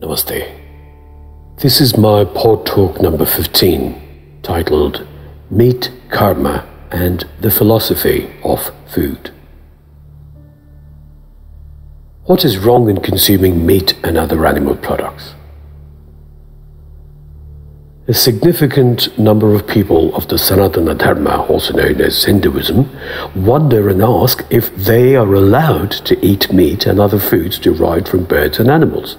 Namaste. This is my pod talk number 15, titled Meat Karma and the Philosophy of Food. What is wrong in consuming meat and other animal products? A significant number of people of the Sanatana Dharma, also known as Hinduism, wonder and ask if they are allowed to eat meat and other foods derived from birds and animals.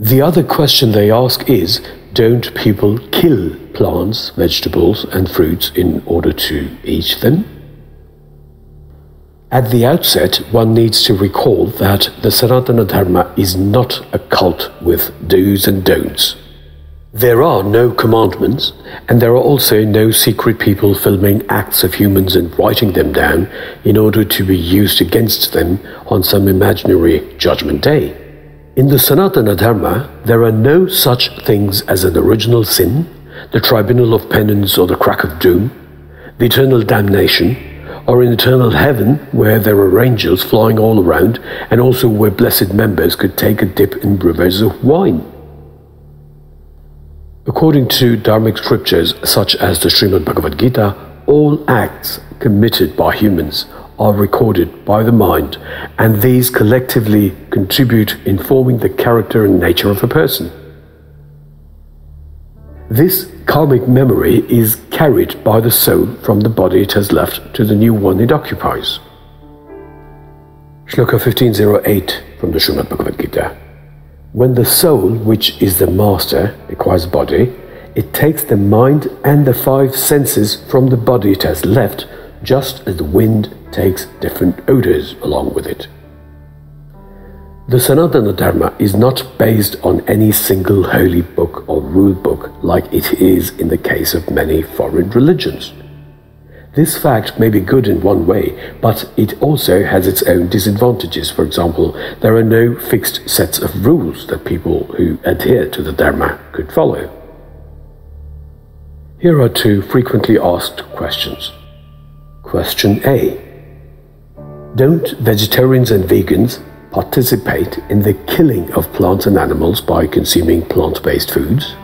The other question they ask is don't people kill plants, vegetables, and fruits in order to eat them? At the outset, one needs to recall that the Sanatana Dharma is not a cult with do's and don'ts. There are no commandments, and there are also no secret people filming acts of humans and writing them down in order to be used against them on some imaginary judgment day. In the Sanatana Dharma, there are no such things as an original sin, the tribunal of penance or the crack of doom, the eternal damnation, or an eternal heaven where there are angels flying all around and also where blessed members could take a dip in rivers of wine. According to Dharmic scriptures such as the Srimad Bhagavad Gita, all acts committed by humans are recorded by the mind, and these collectively contribute in forming the character and nature of a person. This karmic memory is carried by the soul from the body it has left to the new one it occupies. Shloka 1508 from the Srimad Bhagavad Gita. When the soul, which is the master, acquires body, it takes the mind and the five senses from the body it has left, just as the wind takes different odors along with it. The Sanatana Dharma is not based on any single holy book or rule book like it is in the case of many foreign religions. This fact may be good in one way, but it also has its own disadvantages. For example, there are no fixed sets of rules that people who adhere to the Dharma could follow. Here are two frequently asked questions. Question A Don't vegetarians and vegans participate in the killing of plants and animals by consuming plant based foods?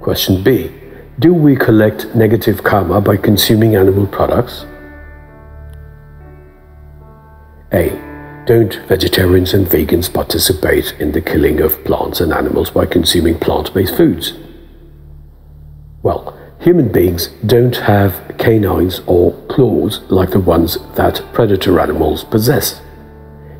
Question B do we collect negative karma by consuming animal products? A. Don't vegetarians and vegans participate in the killing of plants and animals by consuming plant based foods? Well, human beings don't have canines or claws like the ones that predator animals possess.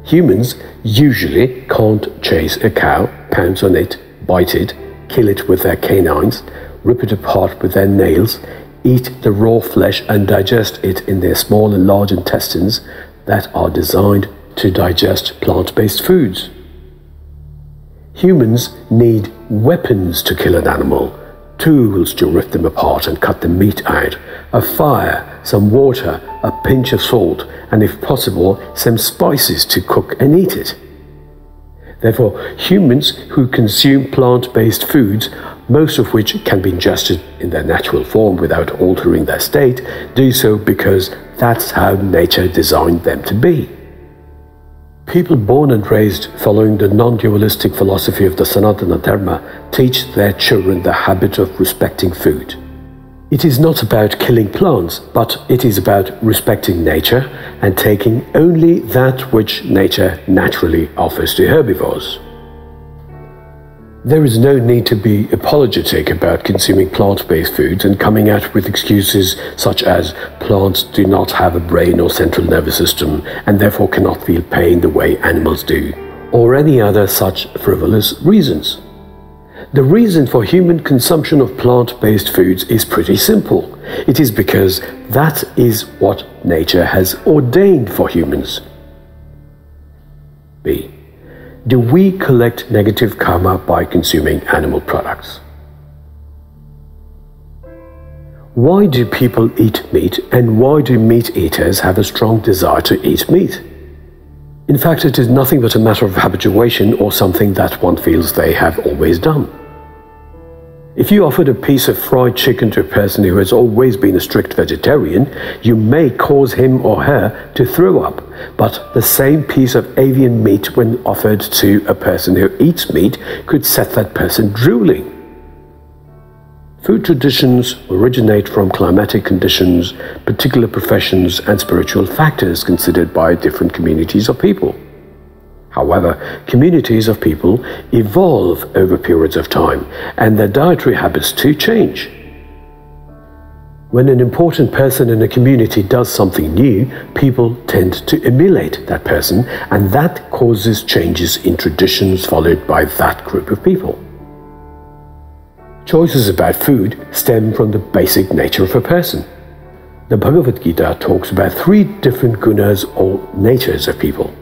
Humans usually can't chase a cow, pounce on it, bite it, kill it with their canines, rip it apart with their nails, eat the raw flesh, and digest it in their small and large intestines that are designed to digest plant based foods. Humans need weapons to kill an animal, tools to rip them apart and cut the meat out, a fire, some water, a pinch of salt, and if possible, some spices to cook and eat it. Therefore, humans who consume plant based foods most of which can be ingested in their natural form without altering their state, do so because that's how nature designed them to be. People born and raised following the non dualistic philosophy of the Sanatana Dharma teach their children the habit of respecting food. It is not about killing plants, but it is about respecting nature and taking only that which nature naturally offers to herbivores. There is no need to be apologetic about consuming plant based foods and coming out with excuses such as plants do not have a brain or central nervous system and therefore cannot feel pain the way animals do, or any other such frivolous reasons. The reason for human consumption of plant based foods is pretty simple. It is because that is what nature has ordained for humans. B. Do we collect negative karma by consuming animal products? Why do people eat meat and why do meat eaters have a strong desire to eat meat? In fact, it is nothing but a matter of habituation or something that one feels they have always done. If you offered a piece of fried chicken to a person who has always been a strict vegetarian, you may cause him or her to throw up. But the same piece of avian meat, when offered to a person who eats meat, could set that person drooling. Food traditions originate from climatic conditions, particular professions, and spiritual factors considered by different communities of people. However, communities of people evolve over periods of time, and their dietary habits too change. When an important person in a community does something new, people tend to emulate that person, and that causes changes in traditions followed by that group of people. Choices about food stem from the basic nature of a person. The Bhagavad Gita talks about three different gunas or natures of people.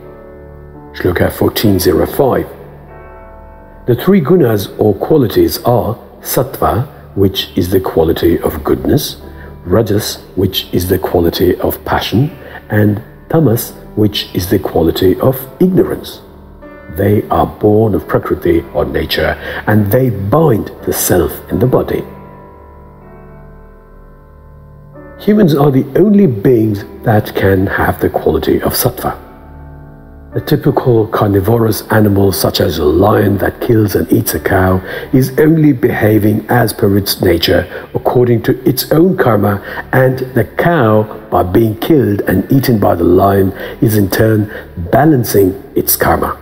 Shloka 1405. The three gunas or qualities are sattva, which is the quality of goodness, rajas, which is the quality of passion, and tamas, which is the quality of ignorance. They are born of Prakriti or nature, and they bind the self in the body. Humans are the only beings that can have the quality of sattva. A typical carnivorous animal, such as a lion that kills and eats a cow, is only behaving as per its nature according to its own karma, and the cow, by being killed and eaten by the lion, is in turn balancing its karma.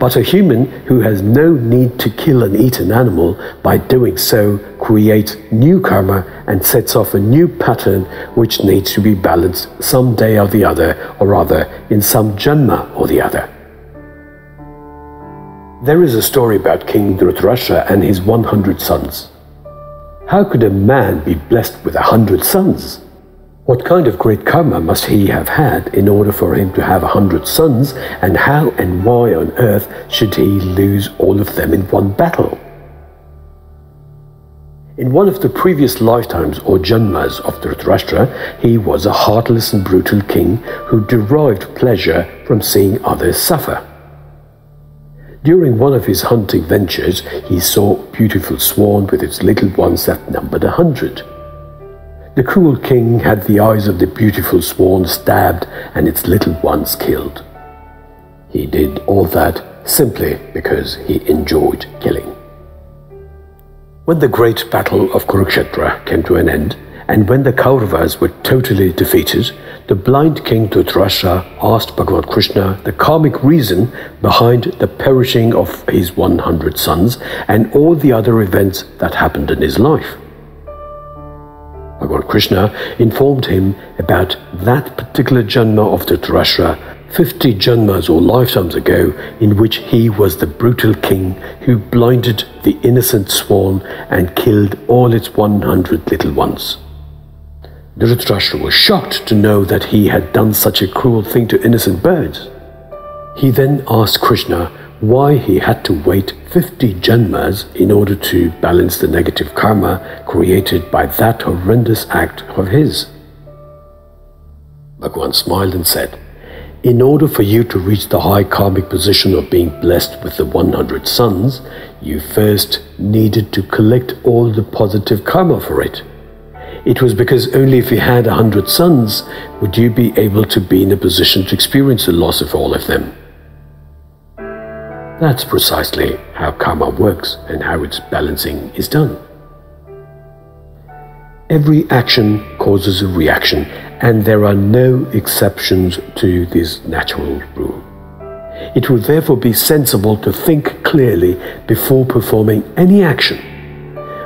But a human who has no need to kill and eat an animal, by doing so, creates new karma and sets off a new pattern which needs to be balanced some day or the other, or rather, in some janma or the other. There is a story about King Dhritarashtra and his 100 sons. How could a man be blessed with a hundred sons? What kind of great karma must he have had in order for him to have a hundred sons, and how and why on earth should he lose all of them in one battle? In one of the previous lifetimes or janmas of Dhritarashtra, he was a heartless and brutal king who derived pleasure from seeing others suffer. During one of his hunting ventures, he saw a beautiful swan with its little ones that numbered a hundred. The cruel king had the eyes of the beautiful swan stabbed and its little ones killed. He did all that simply because he enjoyed killing. When the great battle of Kurukshetra came to an end, and when the Kauravas were totally defeated, the blind king Dhritarashtra asked Bhagavan Krishna the karmic reason behind the perishing of his 100 sons and all the other events that happened in his life. Lord Krishna informed him about that particular Janma of the Dhritarashtra 50 Janmas or lifetimes ago, in which he was the brutal king who blinded the innocent swan and killed all its 100 little ones. Dhritarashtra was shocked to know that he had done such a cruel thing to innocent birds. He then asked Krishna why he had to wait 50 janmas in order to balance the negative karma created by that horrendous act of his. Bhagwan smiled and said, In order for you to reach the high karmic position of being blessed with the 100 sons, you first needed to collect all the positive karma for it. It was because only if you had a hundred sons would you be able to be in a position to experience the loss of all of them. That's precisely how karma works and how its balancing is done. Every action causes a reaction, and there are no exceptions to this natural rule. It would therefore be sensible to think clearly before performing any action.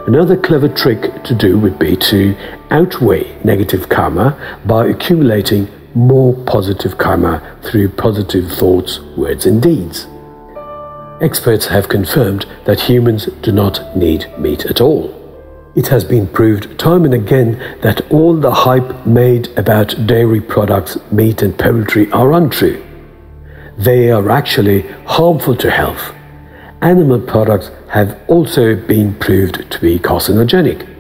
Another clever trick to do would be to outweigh negative karma by accumulating more positive karma through positive thoughts, words, and deeds. Experts have confirmed that humans do not need meat at all. It has been proved time and again that all the hype made about dairy products, meat, and poultry are untrue. They are actually harmful to health. Animal products have also been proved to be carcinogenic.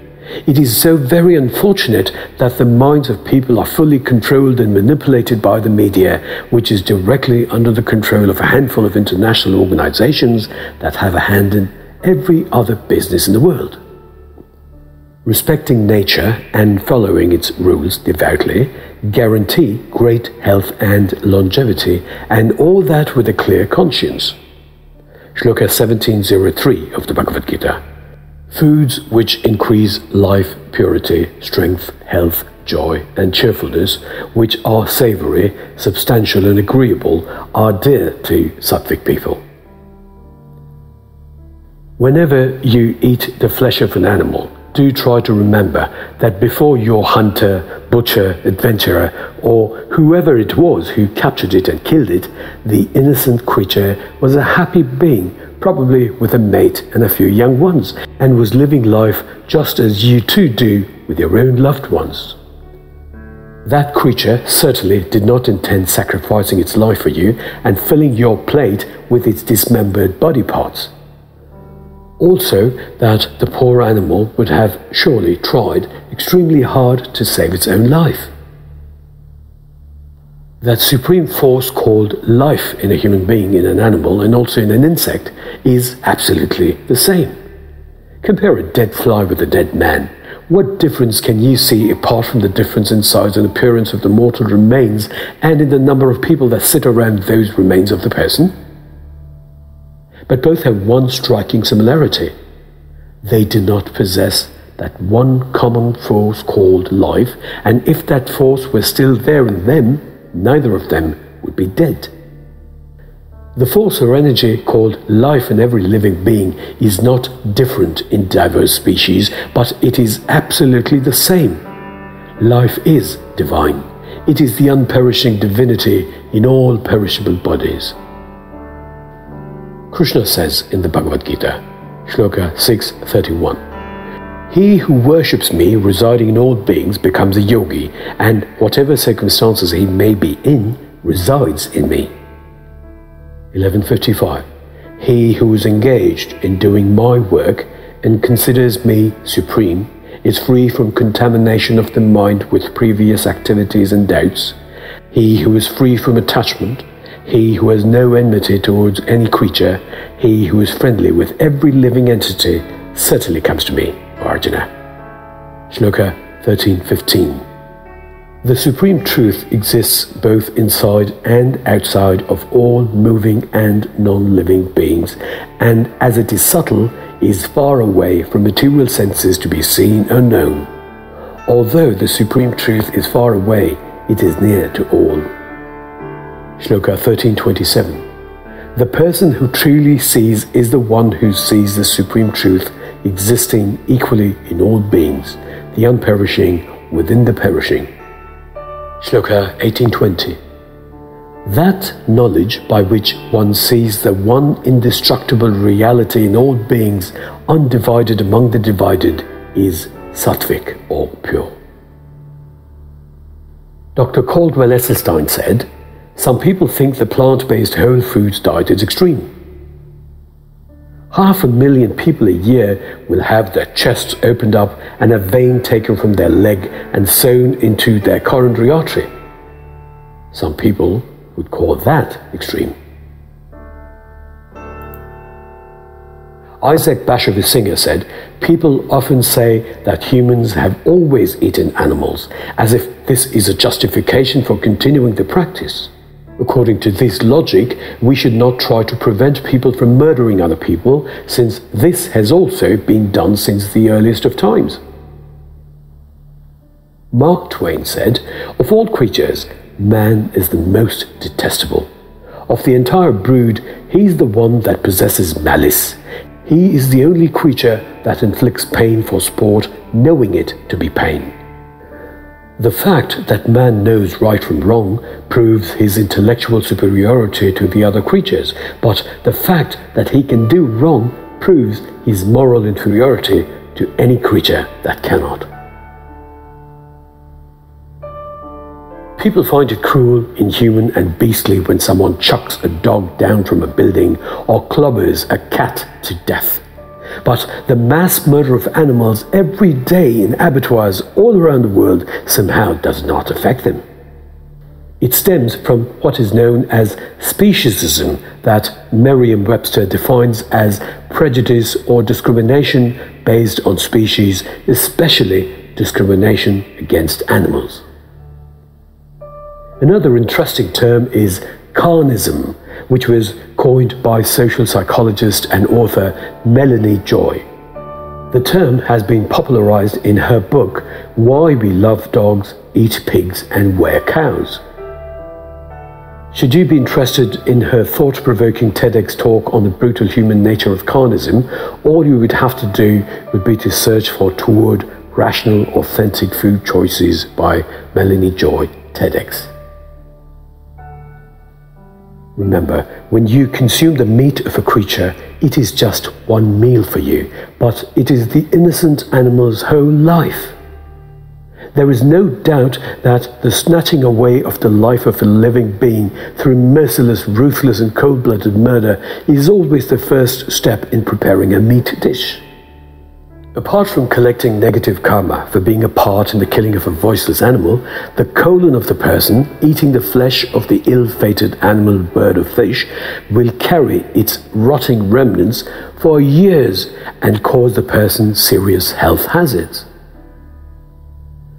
It is so very unfortunate that the minds of people are fully controlled and manipulated by the media, which is directly under the control of a handful of international organizations that have a hand in every other business in the world. respecting nature and following its rules devoutly guarantee great health and longevity, and all that with a clear conscience. Shloka 1703 of the Bhagavad Gita. Foods which increase life, purity, strength, health, joy, and cheerfulness, which are savory, substantial, and agreeable, are dear to Sattvic people. Whenever you eat the flesh of an animal, do try to remember that before your hunter, butcher, adventurer, or whoever it was who captured it and killed it, the innocent creature was a happy being, probably with a mate and a few young ones, and was living life just as you too do with your own loved ones. That creature certainly did not intend sacrificing its life for you and filling your plate with its dismembered body parts. Also, that the poor animal would have surely tried extremely hard to save its own life. That supreme force called life in a human being, in an animal, and also in an insect is absolutely the same. Compare a dead fly with a dead man. What difference can you see apart from the difference in size and appearance of the mortal remains and in the number of people that sit around those remains of the person? but both have one striking similarity. They do not possess that one common force called life, and if that force were still there in them, neither of them would be dead. The force or energy called life in every living being is not different in diverse species, but it is absolutely the same. Life is divine. It is the unperishing divinity in all perishable bodies. Krishna says in the Bhagavad Gita, Shloka 631, He who worships me residing in all beings becomes a yogi, and whatever circumstances he may be in resides in me. 1155. He who is engaged in doing my work and considers me supreme is free from contamination of the mind with previous activities and doubts. He who is free from attachment he who has no enmity towards any creature, he who is friendly with every living entity, certainly comes to me, Arjuna. Shloka 13:15. The supreme truth exists both inside and outside of all moving and non-living beings, and as it is subtle, is far away from material senses to be seen or known. Although the supreme truth is far away, it is near to all. Shloka 1327. The person who truly sees is the one who sees the supreme truth existing equally in all beings, the unperishing within the perishing. Shloka 1820. That knowledge by which one sees the one indestructible reality in all beings, undivided among the divided, is sattvic or pure. Dr. Caldwell Esselstyn said, some people think the plant based whole foods diet is extreme. Half a million people a year will have their chests opened up and a vein taken from their leg and sewn into their coronary artery. Some people would call that extreme. Isaac Bashevis said, People often say that humans have always eaten animals, as if this is a justification for continuing the practice. According to this logic, we should not try to prevent people from murdering other people, since this has also been done since the earliest of times. Mark Twain said, Of all creatures, man is the most detestable. Of the entire brood, he is the one that possesses malice. He is the only creature that inflicts pain for sport, knowing it to be pain. The fact that man knows right from wrong proves his intellectual superiority to the other creatures, but the fact that he can do wrong proves his moral inferiority to any creature that cannot. People find it cruel, inhuman, and beastly when someone chucks a dog down from a building or clubbers a cat to death. But the mass murder of animals every day in abattoirs all around the world somehow does not affect them. It stems from what is known as speciesism, that Merriam Webster defines as prejudice or discrimination based on species, especially discrimination against animals. Another interesting term is carnism, which was coined by social psychologist and author Melanie Joy. The term has been popularized in her book, Why We Love Dogs, Eat Pigs, and Wear Cows. Should you be interested in her thought provoking TEDx talk on the brutal human nature of carnism, all you would have to do would be to search for Toward Rational Authentic Food Choices by Melanie Joy TEDx. Remember, when you consume the meat of a creature, it is just one meal for you, but it is the innocent animal's whole life. There is no doubt that the snatching away of the life of a living being through merciless, ruthless, and cold blooded murder is always the first step in preparing a meat dish. Apart from collecting negative karma for being a part in the killing of a voiceless animal, the colon of the person eating the flesh of the ill fated animal, bird, or fish will carry its rotting remnants for years and cause the person serious health hazards.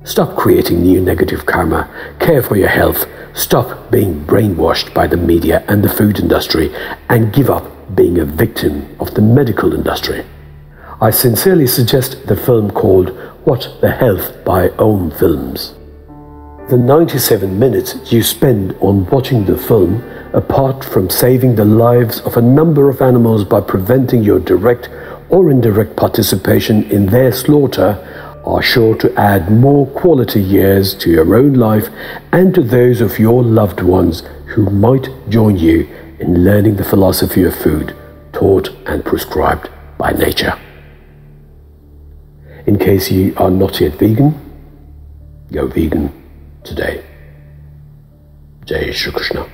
Stop creating new negative karma. Care for your health. Stop being brainwashed by the media and the food industry and give up being a victim of the medical industry. I sincerely suggest the film called What the Health by Om Films. The 97 minutes you spend on watching the film, apart from saving the lives of a number of animals by preventing your direct or indirect participation in their slaughter, are sure to add more quality years to your own life and to those of your loved ones who might join you in learning the philosophy of food taught and prescribed by nature. In case you are not yet vegan, go vegan today. Jai Shri Krishna.